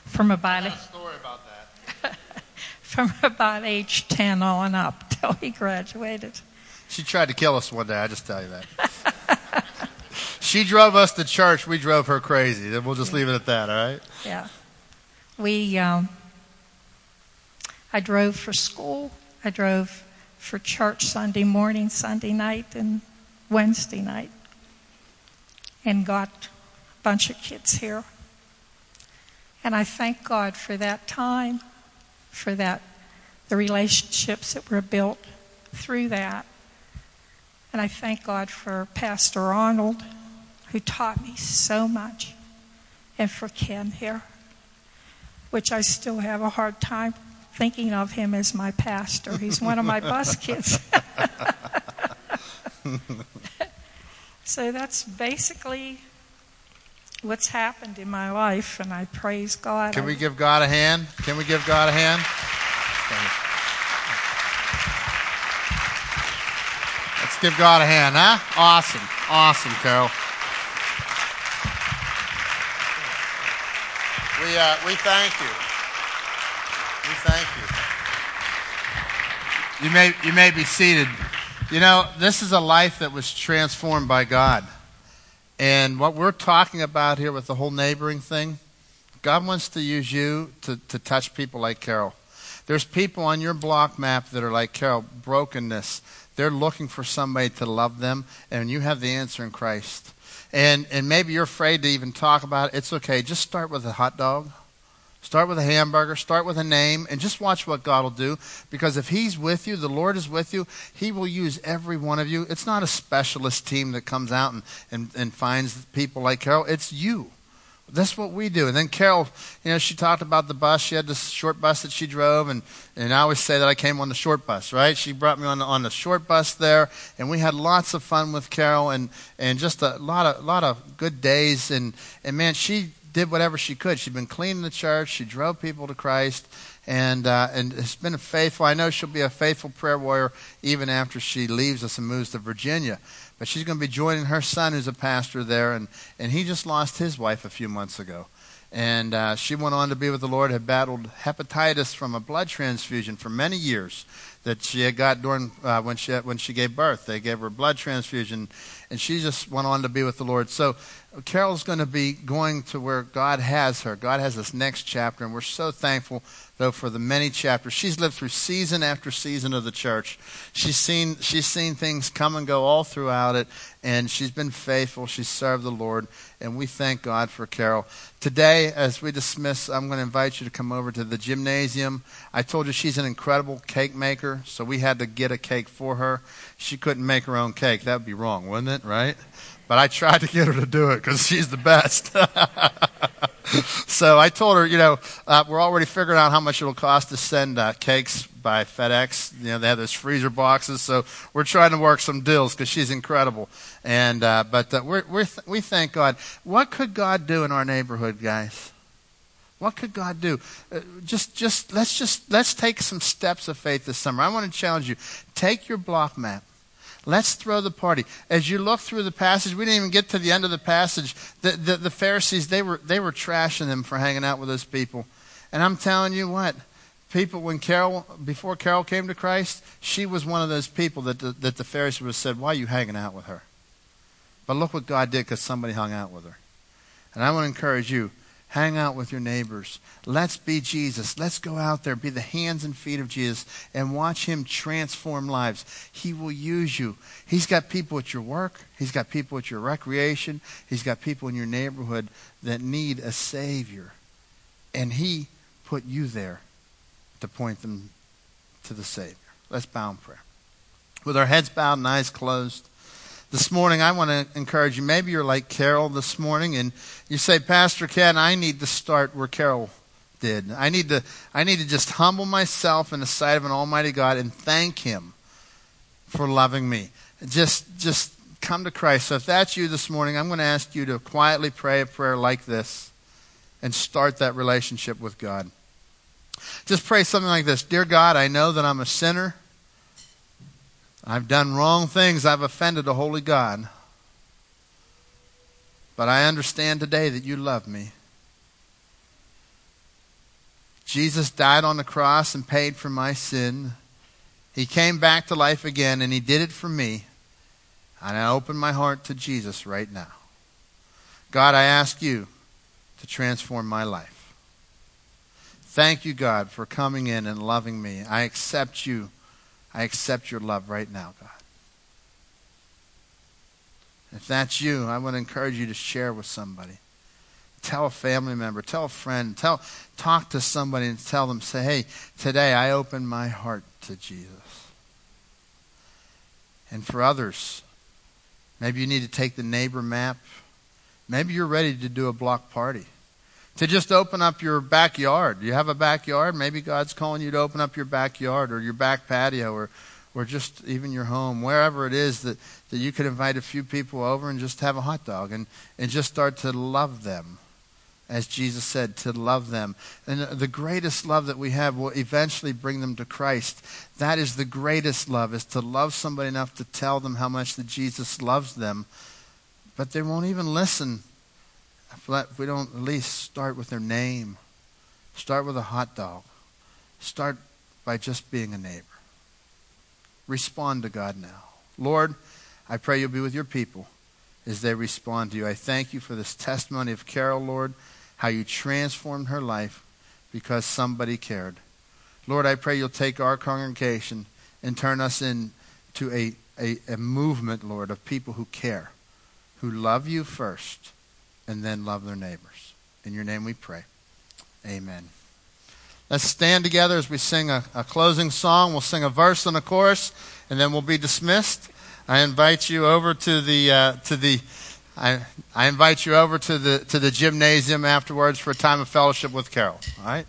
From about story about that. *laughs* from about age 10 on up till he graduated. She tried to kill us one day, I just tell you that. *laughs* she drove us to church, we drove her crazy. Then we'll just leave it at that, all right? Yeah. We, um, I drove for school. I drove for church Sunday morning, Sunday night, and Wednesday night. And got a bunch of kids here. And I thank God for that time, for that, the relationships that were built through that. And I thank God for Pastor Arnold, who taught me so much, and for Ken here which I still have a hard time thinking of him as my pastor. He's one of my bus *laughs* kids. *laughs* so that's basically what's happened in my life, and I praise God. Can we give God a hand? Can we give God a hand? Let's give God a hand, huh? Awesome. Awesome, Carol. We, uh, we thank you. We thank you. May, you may be seated. You know, this is a life that was transformed by God. And what we're talking about here with the whole neighboring thing, God wants to use you to, to touch people like Carol. There's people on your block map that are like Carol, brokenness. They're looking for somebody to love them, and you have the answer in Christ. And, and maybe you're afraid to even talk about it. It's okay. Just start with a hot dog. Start with a hamburger. Start with a name, and just watch what God will do. Because if He's with you, the Lord is with you, He will use every one of you. It's not a specialist team that comes out and, and, and finds people like Carol. It's you. That's what we do. And then Carol, you know, she talked about the bus. She had this short bus that she drove, and, and I always say that I came on the short bus, right? She brought me on the, on the short bus there, and we had lots of fun with Carol, and, and just a lot of lot of good days. And and man, she did whatever she could. She'd been cleaning the church. She drove people to Christ, and uh, and has been a faithful. I know she'll be a faithful prayer warrior even after she leaves us and moves to Virginia. But she's going to be joining her son, who's a pastor there, and, and he just lost his wife a few months ago. And uh, she went on to be with the Lord, had battled hepatitis from a blood transfusion for many years that she had got during uh, when she when she gave birth. They gave her a blood transfusion, and she just went on to be with the Lord. So Carol's going to be going to where God has her. God has this next chapter, and we're so thankful though for the many chapters. She's lived through season after season of the church. She's seen she's seen things come and go all throughout it, and she's been faithful. She's served the Lord, and we thank God for Carol. Today, as we dismiss, I'm going to invite you to come over to the gymnasium. I told you she's an incredible cake maker, so we had to get a cake for her. She couldn't make her own cake. That would be wrong, wouldn't it? Right? But I tried to get her to do it because she's the best. *laughs* so I told her, you know, uh, we're already figuring out how much it'll cost to send uh, cakes by FedEx. You know, they have those freezer boxes, so we're trying to work some deals because she's incredible. And uh, but uh, we're, we're th- we thank God. What could God do in our neighborhood, guys? What could God do? Uh, just, just let's just let's take some steps of faith this summer. I want to challenge you. Take your block map. Let's throw the party. As you look through the passage, we didn't even get to the end of the passage. The, the, the Pharisees, they were, they were trashing them for hanging out with those people. And I'm telling you what, people, when Carol, before Carol came to Christ, she was one of those people that the, that the Pharisees would have said, why are you hanging out with her? But look what God did because somebody hung out with her. And I want to encourage you, hang out with your neighbors. Let's be Jesus. Let's go out there, be the hands and feet of Jesus, and watch Him transform lives. He will use you. He's got people at your work, He's got people at your recreation, He's got people in your neighborhood that need a Savior. And He put you there to point them to the Savior. Let's bow in prayer. With our heads bowed and eyes closed, this morning I want to encourage you. Maybe you're like Carol this morning and you say, Pastor Ken, I need to start where Carol did. I need to, I need to just humble myself in the sight of an Almighty God and thank Him for loving me. Just, just come to Christ. So if that's you this morning, I'm going to ask you to quietly pray a prayer like this and start that relationship with God. Just pray something like this Dear God, I know that I'm a sinner. I've done wrong things. I've offended a holy God. But I understand today that you love me. Jesus died on the cross and paid for my sin. He came back to life again, and He did it for me. And I open my heart to Jesus right now. God, I ask you to transform my life. Thank you, God, for coming in and loving me. I accept you. I accept your love right now, God. If that's you, I want to encourage you to share with somebody. Tell a family member, tell a friend, tell talk to somebody and tell them, say, hey, today I open my heart to Jesus. And for others, maybe you need to take the neighbor map. Maybe you're ready to do a block party to just open up your backyard. You have a backyard? Maybe God's calling you to open up your backyard or your back patio or, or just even your home, wherever it is that, that you could invite a few people over and just have a hot dog and, and just start to love them. As Jesus said, to love them. And the greatest love that we have will eventually bring them to Christ. That is the greatest love, is to love somebody enough to tell them how much that Jesus loves them. But they won't even listen if we don't at least start with their name, start with a hot dog, start by just being a neighbor. Respond to God now. Lord, I pray you'll be with your people as they respond to you. I thank you for this testimony of Carol, Lord, how you transformed her life because somebody cared. Lord, I pray you'll take our congregation and turn us into a, a, a movement, Lord, of people who care, who love you first and then love their neighbors. In your name we pray. Amen. Let's stand together as we sing a, a, closing song. We'll sing a verse and a chorus, and then we'll be dismissed. I invite you over to the uh, to the I, I invite you over to the to the gymnasium afterwards for a time of fellowship with Carol. All right.